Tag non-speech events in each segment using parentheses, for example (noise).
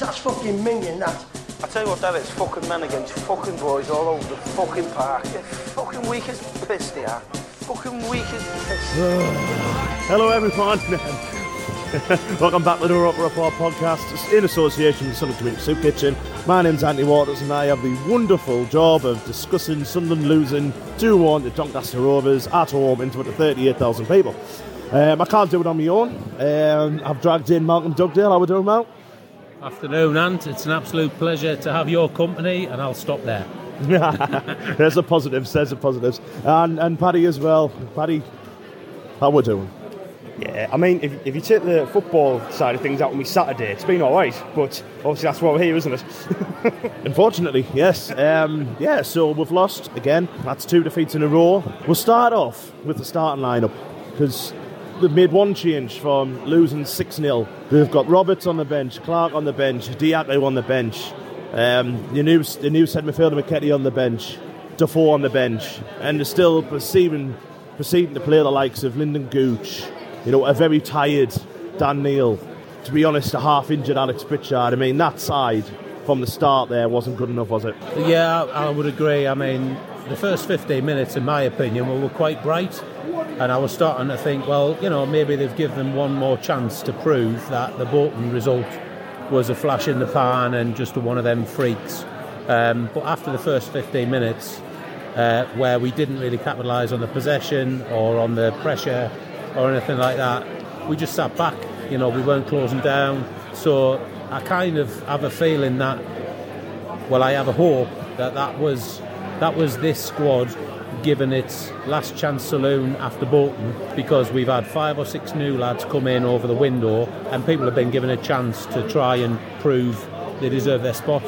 That's fucking minging, that. I tell you what, that is fucking men against fucking boys all over the fucking park. They're fucking weak as piss, they are. Fucking weak as piss. (sighs) Hello, everyone. (laughs) Welcome back to the Rock Report podcast in association with Sunderland Community Soup Kitchen. My name's Anthony Waters, and I have the wonderful job of discussing Sunderland losing 2 1 to Doncaster Rovers at home in front of 38,000 people. Um, I can't do it on my own. Um, I've dragged in Malcolm Dugdale. How we doing, Mal? Afternoon, Ant. It's an absolute pleasure to have your company, and I'll stop there. (laughs) there's the positives, there's the positives. And, and Paddy as well. Paddy, how we doing? Yeah, I mean, if, if you take the football side of things out on me Saturday, it's been all right. But obviously, that's why we're here, isn't it? (laughs) Unfortunately, yes. Um, yeah, so we've lost again. That's two defeats in a row. We'll start off with the starting lineup because they've made one change from losing 6 0. They've got Roberts on the bench, Clark on the bench, Dajaku on the bench, um, the, new, the new centre midfielder Matete on the bench, Defoe on the bench, and they're still proceeding, proceeding to play the likes of Lynden Gooch, you know, a very tired Dan Neil. To be honest, a half injured Alex Pritchard. I mean, that side from the start there wasn't good enough, was it? Yeah, I would agree. I mean, the first 15 minutes, in my opinion, were quite bright. And I was starting to think, well, you know, maybe they've given them one more chance to prove that the Bolton result was a flash in the pan and just one of them freaks. Um, but after the first 15 minutes, uh, where we didn't really capitalise on the possession or on the pressure or anything like that, we just sat back. You know, we weren't closing down. So I kind of have a feeling that, well, I have a hope that that was that was this squad given its last chance saloon after Bolton because we've had five or six new lads come in over the window and people have been given a chance to try and prove they deserve their spot.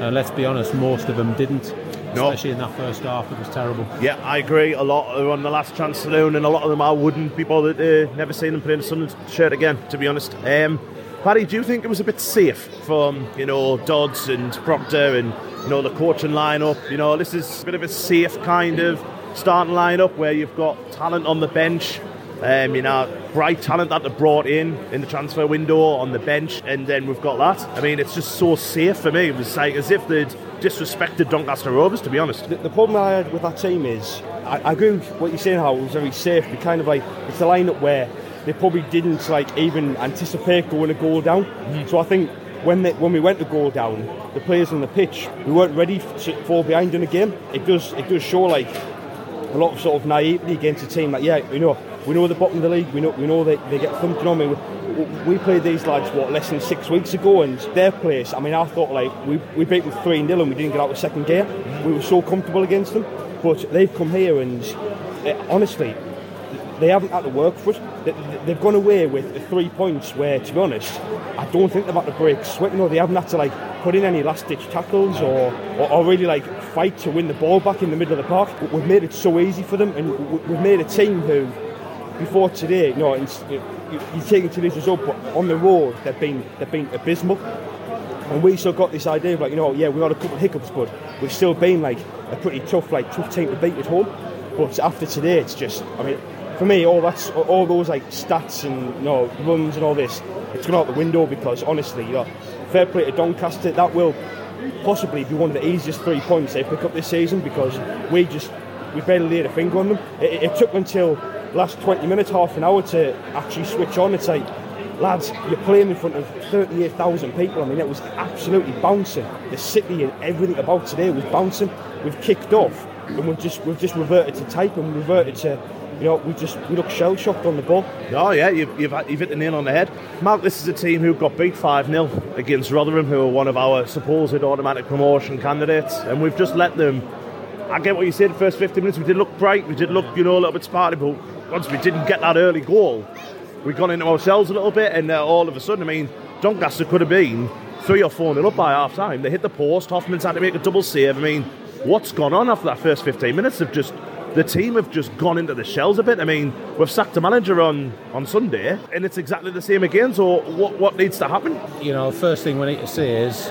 And let's be honest, most of them didn't. No. Especially in that first half, it was terrible. Yeah, I agree. A lot are on the last chance saloon, and a lot of them are wooden people that uh, never seen them play in a Sunderland shirt again. To be honest, um, Paddy, do you think it was a bit safe from you know Dodds and Proctor and you know the coaching lineup? You know, this is a bit of a safe kind of starting lineup where you've got talent on the bench. Um, you know, bright talent that they brought in in the transfer window on the bench, and then we've got that. I mean, it's just so safe for me. It was like as if they'd disrespected Doncaster Rovers, to be honest. The, the problem I had with that team is, I, I agree with what you're saying, how it was very safe. But kind of like, it's a lineup where they probably didn't like even anticipate going a goal down. So I think when they, when we went to goal down, the players on the pitch we weren't ready to fall behind in a game. It does it does show like a lot of sort of naivety against a team. Like yeah, you know we know the bottom of the league. We know we know they, they get thumped on. Mean, we, we played these lads what less than six weeks ago, and their place. I mean, I thought like we we beat them three 0 and we didn't get out of second gear. We were so comfortable against them, but they've come here and eh, honestly they haven't had to work for it. They, they've gone away with three points where, to be honest, I don't think they've had to break sweat. You know, they haven't had to like put in any last-ditch tackles or, or, or really like fight to win the ball back in the middle of the park. We've made it so easy for them, and we've made a team who, before today, you know, you're taking today's result, but on the road they've been they've been abysmal. And we still got this idea of like, you know, yeah, we had a couple of hiccups, but we've still been like a pretty tough, like tough team to beat at home. But after today, it's just, I mean, for me, all that's all those like stats and you know runs and all this, it's gone out the window because honestly, you know, fair play to Doncaster, that will possibly be one of the easiest three points they pick up this season because we just we barely laid a finger on them. It, it took until last 20 minutes, half an hour to actually switch on. It's like lads, you're playing in front of 38,000 people. I mean, it was absolutely bouncing. The city and everything about today was bouncing. We've kicked off, and we've just we've just reverted to type and reverted to. You know, we just we look shell shocked on the ball. Oh yeah, you've, you've, you've hit the nail on the head. Mark, this is a team who got beat 5 0 against Rotherham, who are one of our supposed automatic promotion candidates, and we've just let them. I get what you said, the first 15 minutes we did look bright, we did look, you know, a little bit sparty, but once we didn't get that early goal, we got into ourselves a little bit, and uh, all of a sudden, I mean, Doncaster could have been three or four nil up by half time. They hit the post, Hoffmann's had to make a double save. I mean, what's gone on after that first 15 minutes? They've just the team have just gone into the shells a bit. I mean, we've sacked a manager on, on Sunday, and it's exactly the same again. So, what, what needs to happen? You know, first thing we need to say is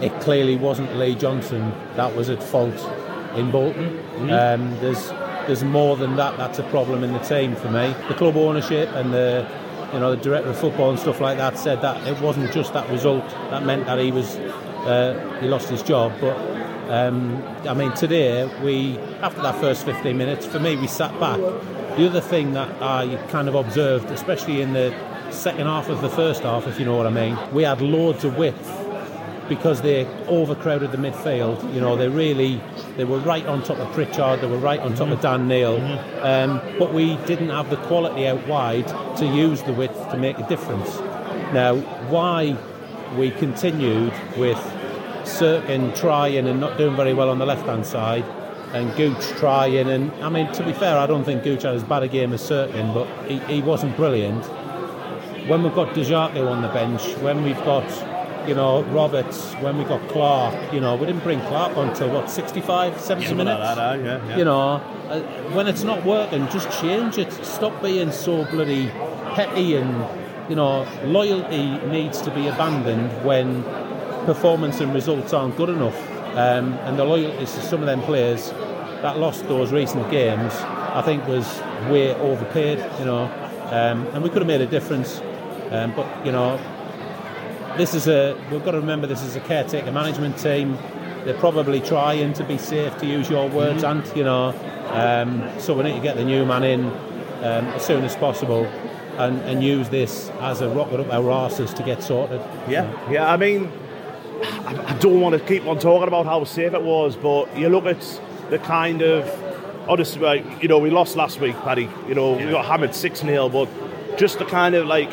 it clearly wasn't Lee Johnson that was at fault in Bolton. Mm-hmm. Um, there's there's more than that. That's a problem in the team for me. The club ownership and the you know the director of football and stuff like that said that it wasn't just that result that meant that he was uh, he lost his job, but um, I mean, today we after that first 15 minutes, for me, we sat back. The other thing that I kind of observed, especially in the second half of the first half, if you know what I mean, we had loads of width because they overcrowded the midfield. You know, they really they were right on top of Pritchard, they were right on top of Dan Neil, um, but we didn't have the quality out wide to use the width to make a difference. Now, why we continued with Cirkin trying and not doing very well on the left hand side, and Gooch trying. And I mean, to be fair, I don't think Gooch had as bad a game as Cirkin, but he, he wasn't brilliant. When we've got Dajaku on the bench, when we've got you know Roberts, when we've got Clark, you know we didn't bring Clark on until what 65, 70 Yeah, minutes. like that, yeah, yeah. You know, uh, when it's not working, just change it. Stop being so bloody petty and you know loyalty needs to be abandoned when performance and results aren't good enough. Um, and the loyalty to some of them players that lost those recent games, I think, was way overpaid. You know, um, and we could have made a difference. Um, but you know, this is a we've got to remember this is a caretaker management team. They're probably trying to be safe, to use your words, and you know, um, so we need to get the new man in um, as soon as possible. And, and use this as a rocket up our asses to get sorted. Yeah, yeah. I mean, I I don't want to keep on talking about how safe it was, but you look at the kind of honestly, like, you know, we lost last week, Paddy. You know, we got hammered six 0 but just the kind of like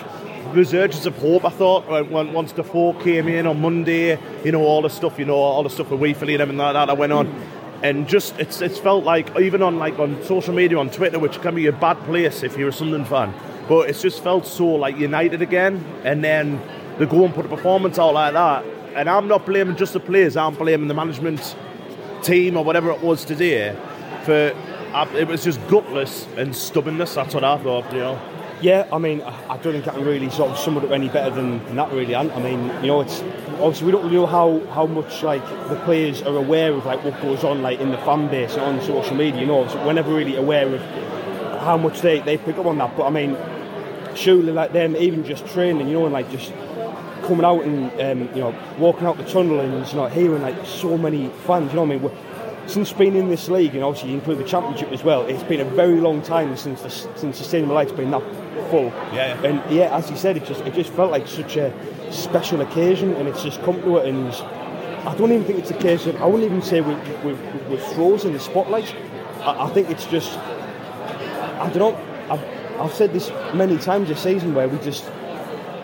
resurgence of hope. I thought when, once Defoe came in on Monday, you know, all the stuff, you know, all the stuff with Weefley and everything like that that went on. And just it's it's felt like even on like on social media on Twitter, which can be a bad place if you're a Sunderland fan, but it's just felt so like united again. And then they go and put a performance out like that. And I'm not blaming just the players. I'm blaming the management team or whatever it was today for. uh, It was just gutless and stubbornness. That's what I thought. You know. Yeah, I mean, I don't think I can really sort of sum it up any better than, that, really. Ant. I mean, you know, it's obviously we don't really know how, how much like the players are aware of like what goes on like in the fan base and on social media. You know, so we're never really aware of how much they, they pick up on that. But I mean, surely like them even just training, you know, and like just coming out and um, you know walking out the tunnel and you know hearing like so many fans. You know, what I mean. We're, since being in this league, and obviously you include the championship as well, it's been a very long time since the since the Stadium of Light's been that full. Yeah, yeah. And yeah, as you said, it just it just felt like such a special occasion, and it's just come to it. And I don't even think it's a case of I wouldn't even say we we we're frozen in the spotlight. I, I think it's just I don't know. I've, I've said this many times this season where we just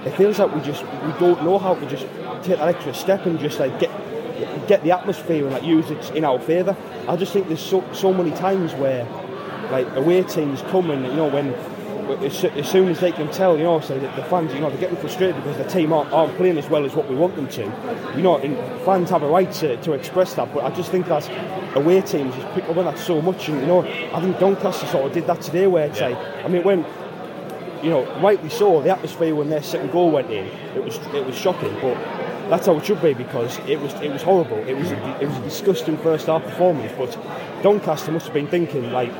it feels like we just we don't know how to just take that extra step and just like get get the atmosphere and like use it in our favour. I just think there's so so many times where like away teams come and you know when as, as soon as they can tell, you know, so that the fans, you know, they're getting frustrated because the team aren't, aren't playing as well as what we want them to. You know, and fans have a right to, to express that, but I just think that away teams just pick up on that so much. And, you know, I think Doncaster sort of did that today where it's like, I mean, when, you know, rightly so, the atmosphere when their second goal went in, it was it was shocking, but that's how it should be because it was it was horrible. It was a, it was a disgusting first half performance. But Doncaster must have been thinking like,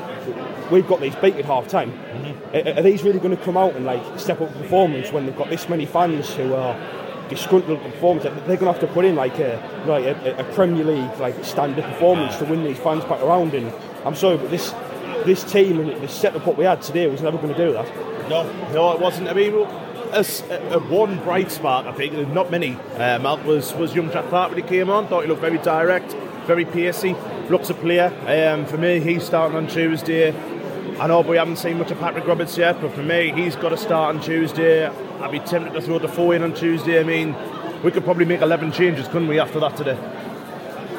we've got these beat at half time. Mm-hmm. Are, are these really going to come out and like step up the performance when they've got this many fans who are disgruntled performance? They're going to have to put in like a like a, a Premier League like standard performance to win these fans back around. And I'm sorry, but this this team and the setup what we had today was never going to do that. No, no, it wasn't. I mean, a, a, one bright spark, I think, not many, um, was, was young Jack Clarke when he came on. Thought he looked very direct, very pacey, looks a player. Um, for me, he's starting on Tuesday. I know we haven't seen much of Patrick Roberts yet, but for me, he's got to start on Tuesday. I'd be tempted to throw Defoe in on Tuesday. I mean, we could probably make 11 changes, couldn't we, after that today?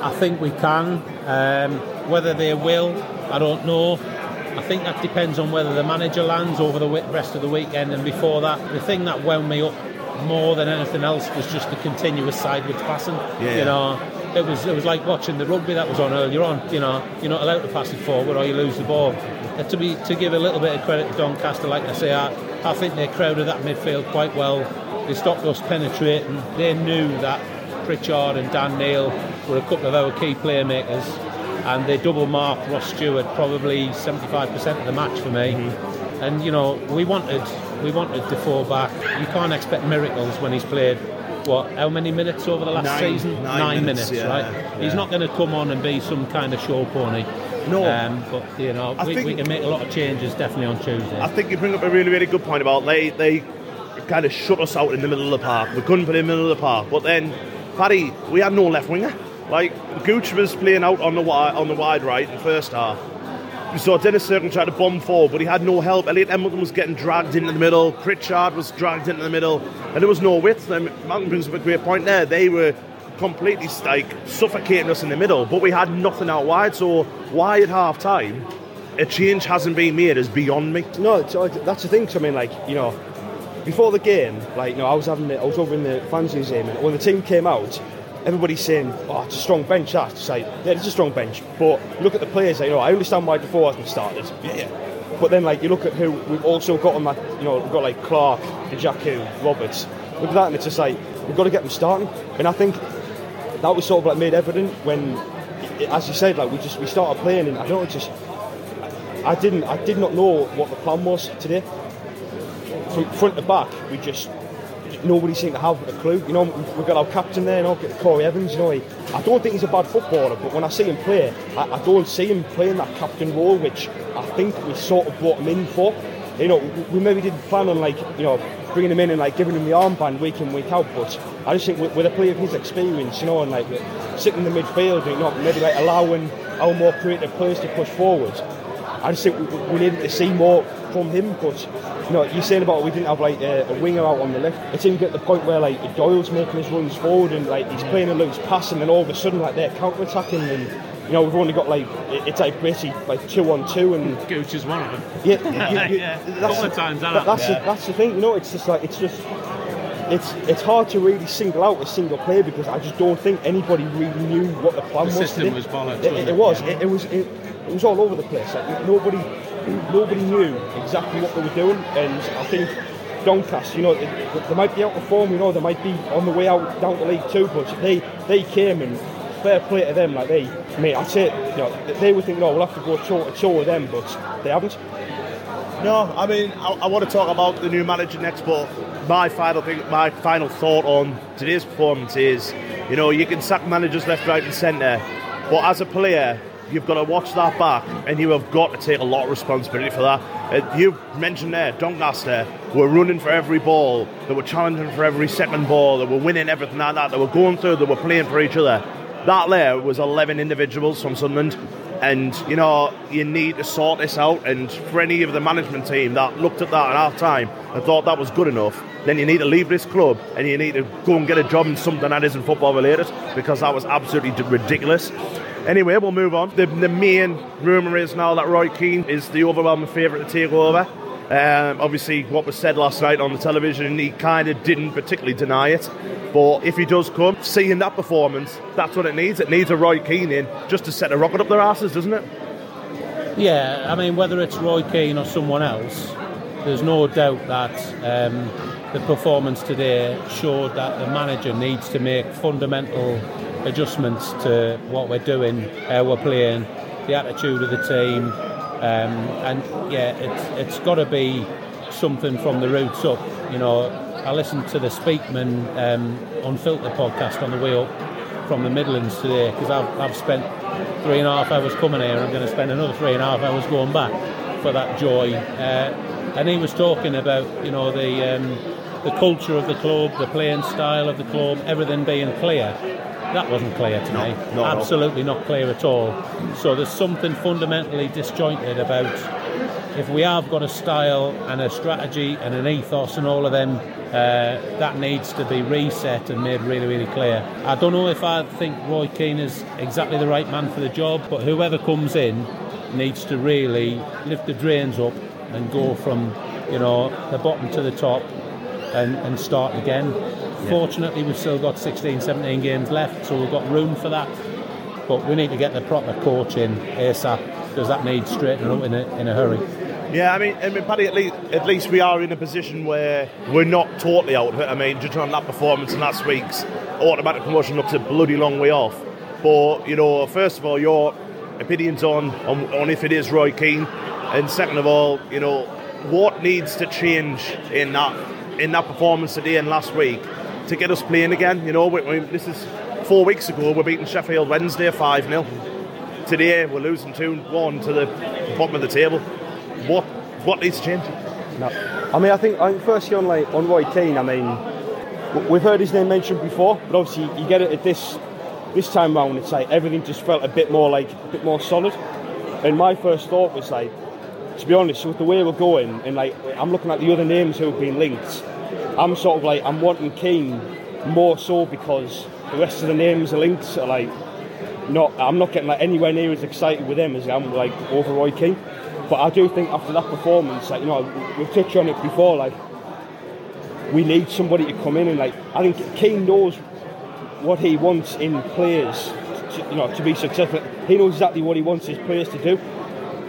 I think we can. Um, whether they will, I don't know. I think that depends on whether the manager lands over the rest of the weekend. And before that, the thing that wound me up more than anything else was just the continuous sideways passing. Yeah. You know, it was it was like watching the rugby that was on earlier on. You know, you're not allowed to pass it forward or you lose the ball. Uh, to be to give a little bit of credit to Doncaster, like I say, I, I think they crowded that midfield quite well. They stopped us penetrating. They knew that Pritchard and Dan Neil were a couple of our key playmakers, and they double marked Ross Stewart probably 75% of the match for me. Mm-hmm. And you know, we wanted we wanted to fall back. You can't expect miracles when he's played what how many minutes over the last nine, season? Nine, nine minutes, minutes yeah, right? Yeah. He's not going to come on and be some kind of show pony. No, um, but you know we, think, we, can make a lot of changes definitely on Tuesday. I think you bring up a really really good point about they they kind of shut us out in the middle of the park. We couldn't play in the middle of the park, but then Paddy, we had no left winger. Like Gooch was playing out on the wide on the wide right in the first half. We saw Dennis Cirkin try to bomb forward, but he had no help. Elliot Embleton was getting dragged into the middle. Pritchard was dragged into the middle, and there was no width. And Malcolm brings up a great point there. They were completely like suffocating us in the middle, but we had nothing out wide. So why at half time a change hasn't been made is beyond me. No, uh, that's the thing. I mean, like you know, before the game, like you know, I was having I was over in the fans museum, and when the team came out, everybody's saying, "Oh, it's a strong bench." That's like, yeah, it's a strong bench. But look at the players. Like, you know, I understand why Defoe hasn't started. Yeah, yeah. But then, like, you look at who we've also got on that. You know, we've got like Clarke, Dajaku, Roberts. Look at that, and it's just like we've got to get them starting. And I think that was sort of like made evident when, as you said, like we just we started playing, and I don't know, just I didn't I did not know what the plan was today. From front to back, we just nobody seemed to have a clue. You know, we've got our captain there, you know, Corry Evans. You know, he, I don't think he's a bad footballer, but when I see him play, I, I, don't see him playing that captain role, which I think we sort of brought him in for. You know, we maybe didn't plan on like you know bringing him in and like giving him the armband week in week out, but I just think with, with a player of his experience, you know, and like sitting in the midfield, you know, maybe like allowing our more creative players to push forward. I just think we, we needed to see more from him, but you know, you're saying about we didn't have like a, a winger out on the left. It's even get the point where like Doyle's making his runs forward and like he's playing a loose pass, and then all of a sudden like they're counter attacking and you know we've only got like it's like basically like two on two and Gooch is one of them. Yeah, you, (laughs) you, yeah. That's, couple of times that, that's yeah. the, that's the thing. You know, it's just like it's just it's it's hard to really single out a single player because I just don't think anybody really knew what the plan the was. System was bollocks, it, it, it, was. It, it was. It, it was all over the place. Like nobody, nobody knew exactly what they were doing, and I think Doncaster, you know, they, they might be out of form. You know, they might be on the way out down to League Two, but they they came and fair play to them. Like they, I mean, I'd you know, they would think, no, we'll have to go toe to toe with them, but they haven't. No, I mean, I, I, want to talk about the new manager next, but my final thing, my final thought on today's performance is, you know, you can sack managers left, right, and centre, but as a player, you've got to watch that back, and you have got to take a lot of responsibility for that. Uh, you mentioned there, Doncaster were running for every ball, they were challenging for every second ball, they were winning everything like that, they were going through, they were playing for each other. That there was 11 individuals from Sunderland, and you know you need to sort this out. And for any of the management team that looked at that at half time and thought that was good enough, then you need to leave this club and you need to go and get a job in something that isn't football related because that was absolutely ridiculous. Anyway, we'll move on. The, the main rumour is now that Roy Keane is the overwhelming favourite to take over. Um, obviously, what was said last night on the television, he kind of didn't particularly deny it. But if he does come, seeing that performance, that's what it needs. It needs a Roy Keane in just to set a rocket up their asses, doesn't it? Yeah, I mean, whether it's Roy Keane or someone else, there's no doubt that um, the performance today showed that the manager needs to make fundamental adjustments to what we're doing, how we're playing, the attitude of the team, um, and yeah, it's it's got to be something from the roots up. You know, I listened to the Speakman um, Unfiltered podcast on the way up from the Midlands today because I've, I've spent three and a half hours coming here. I'm going to spend another three and a half hours going back for that joy. Uh, and he was talking about you know the um, the culture of the club, the playing style of the club, everything being clear. That wasn't clear to me. no, no. Absolutely not clear at all. So there's something fundamentally disjointed about if we have got a style and a strategy and an ethos and all of them, uh, that needs to be reset and made really, really clear. I don't know if I think Roy Keane is exactly the right man for the job, but whoever comes in needs to really lift the drains up and go from, you know, the bottom to the top and, and start again. Fortunately, we've still got 16, 17 games left, so we've got room for that. But we need to get the proper coach in ASAP because that needs straightening up in a, in a hurry. Yeah, I mean, I mean, Paddy, at least, at least we are in a position where we're not totally out of it. I mean, judging on that performance in last week's automatic promotion looks a bloody long way off. But, you know, first of all, your opinions on, on, on if it is Roy Keane, and second of all, you know, what needs to change in that in that performance today and last week to get us playing again? You know, we, we, this is four weeks ago, we're beating Sheffield Wednesday 5 0. Today, we're losing 2 1 to the bottom of the table. What what needs changing? No. I mean, I think, I think firstly on like on Roy Keane, I mean, we've heard his name mentioned before, but obviously you get it at this this time round. It's like everything just felt a bit more like a bit more solid. And my first thought was like, to be honest, with the way we're going, and like I'm looking at the other names who have been linked, I'm sort of like I'm wanting Keane more so because the rest of the names are linked. Are like not, I'm not getting like anywhere near as excited with them as I am like over Roy Keane. But I do think after that performance, like you know, we've touched on it before, like we need somebody to come in and like I think Keane knows what he wants in players, to, you know, to be successful. He knows exactly what he wants his players to do,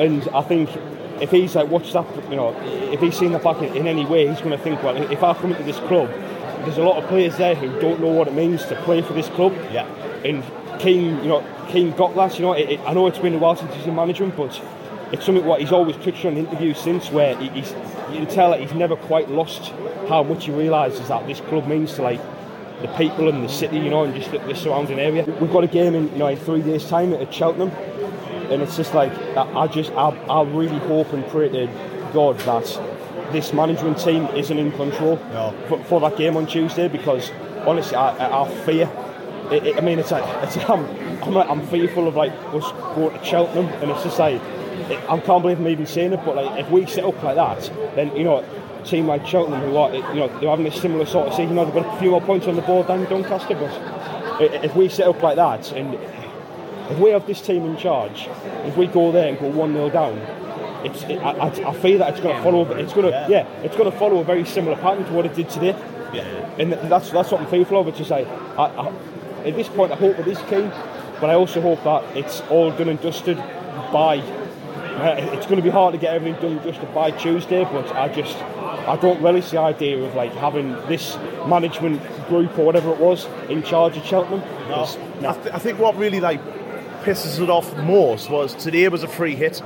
and I think if he's like watched that, you know, if he's seen the back in, in any way, he's going to think, well, if I come into this club, there's a lot of players there who don't know what it means to play for this club. Yeah. And Keane, you know, Keane got that. You know, it, it, I know it's been a while since he's in management, but it's something what he's always touched on in interviews since, where he, he's you can tell that he's never quite lost how much he realises that this club means to like the people and the city, you know, and just the, the surrounding area. We've got a game in, you know, in three days' time at Cheltenham, and it's just like I, just I, I really hope and pray to God that this management team isn't in control No. for, for that game on Tuesday because honestly, I, I, I fear. It, it, I mean, it's like it's, I'm, I'm, I'm fearful of like us going to Cheltenham, and it's just like it, I can't believe I'm even saying it, but like if we set up like that, then you know. Team like Cheltenham, who are you know they're having a similar sort of season. You know, they've got a few more points on the board than Doncaster, but if we set up like that, and if we have this team in charge, if we go there and go one 0 down, it's it, I, I, I feel that it's going to follow. It's going to yeah, it's going to follow a very similar pattern to what it did today. Yeah. And that's that's what I'm fearful of. It's just like I, I, at this point, I hope it is key, but I also hope that it's all done and dusted by. uh, It's going to be hard to get everything done and dusted by Tuesday, but I just I don't relish the idea of like having this management group or whatever it was in charge of Cheltenham. It's- I, th- I think what really like pisses it off most was today was a free hit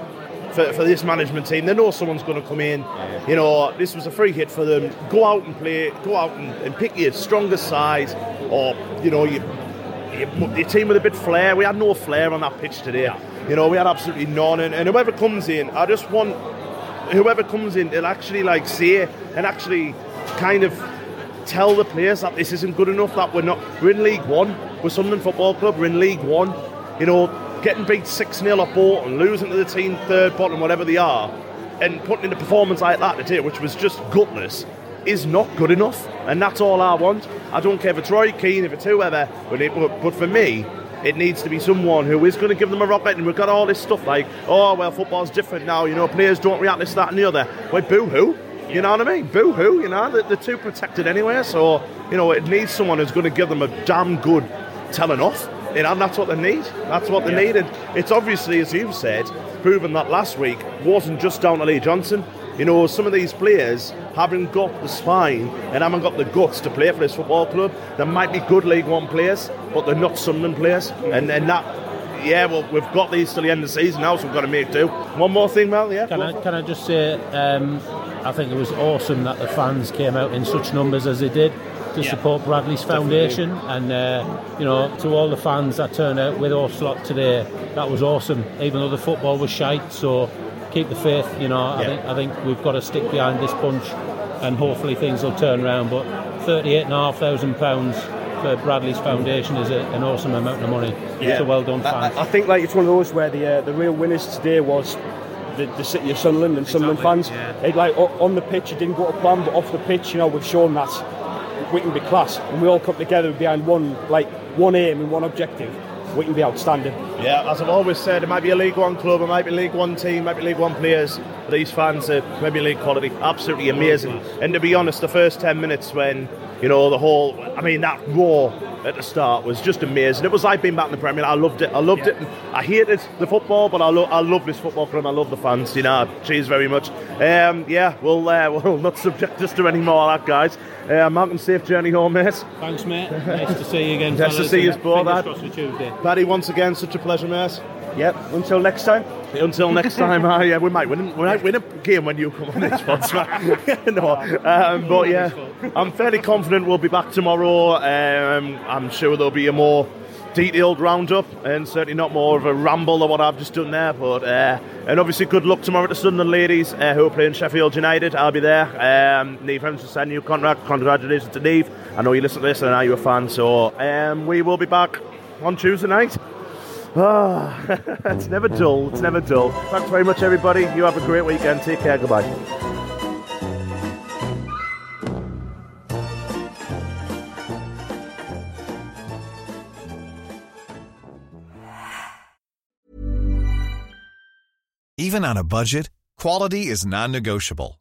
for, for this management team. They know someone's going to come in. You know, this was a free hit for them. Go out and play. Go out and, and pick your strongest size, or you know, you, you, your team with a bit flair. We had no flair on that pitch today. You know, we had absolutely none. And, and whoever comes in, I just want whoever comes in, will actually like say and actually kind of tell the players that this isn't good enough. That we're not. We're in League One. We're Sunderland Football Club. We're in League One. You know, getting beat six 0 at Bolton, losing to the team third, bottom, whatever they are, and putting in a performance like that today, which was just gutless, is not good enough. And that's all I want. I don't care if it's Roy Keane, if it's whoever, but, it, but, for me. It needs to be someone who is going to give them a rocket, and we've got all this stuff like, oh well, football's different now. You know, players don't react this, that, and the other. Wait, boo hoo. You know what I mean? Boo hoo, you know, they're, they're too protected anyway. So, you know, it needs someone who's going to give them a damn good telling off. You know, and that's what they need. That's what they need. And it's obviously, as you've said, proven that last week wasn't just down to Lee Johnson. You know, some of these players haven't got the spine and haven't got the guts to play for this football club. They might be good League One players, but they're not Sunderland players. And, and that, yeah, well, we've got these till the end of the season now, so we've got to make do. One more thing, Mel, yeah? Can I, can I just say, um, I think it was awesome that the fans came out in such numbers as they did to support Bradley's Foundation. And, uh, you know, to all the fans that turned out with Orslot today, that was awesome, even though the football was shite. So keep the faith, you know. I, think, I think we've got to stick behind this bunch and hopefully things will turn around. But £38,500 for Bradley's Foundation is a, an awesome amount of money. It's a well done fund. I, I think like it's one of those where the uh, the real winners today was the, the city of Sunderland and Sunderland fans. It, like on the pitch, it didn't go to plan, but off the pitch, you know, we've shown that we can be class, and we all come together behind one like one aim and one objective. We can be outstanding. Yeah, as I've always said, it might be a League One club, it might be League One team, it might be League One players. These fans are Premier League quality, absolutely amazing. And to be honest, the first 10 minutes when, you know, the whole, I mean, that roar at the start was just amazing. It was like being back in the Premier League. I loved it. I loved it. I hated the football, but I, lo- I love this football club. I love the fans, you know. Cheers very much. Um, yeah, we'll, uh, (laughs) we'll not subject us to any more of that, guys. Uh, Malcolm, safe journey home, mate. Thanks, mate. Nice to see you again. (laughs) Nice to see you and both, fingers lad. crossed for Tuesday. Paddy, once again, such a pleasure, mate. Yep. Until next time. Until next time, (laughs) uh, yeah, we might win. We might win a game when you come on this pod. (laughs) no, um, but yeah, I'm fairly confident we'll be back tomorrow. Um, I'm sure there'll be a more detailed roundup and certainly not more of a ramble of what I've just done there. But uh, and obviously, good luck tomorrow to Sunderland ladies uh, who are playing Sheffield United. I'll be there. Um, Neve Evans has signed a new contract. Congratulations to Neve. I know you listen to this and are you a fan? So um, we will be back on Tuesday night. Ah, (laughs) it's never dull. It's never dull. Thanks very much, everybody. You have a great weekend. Take care. Goodbye. Even on a budget, quality is non-negotiable.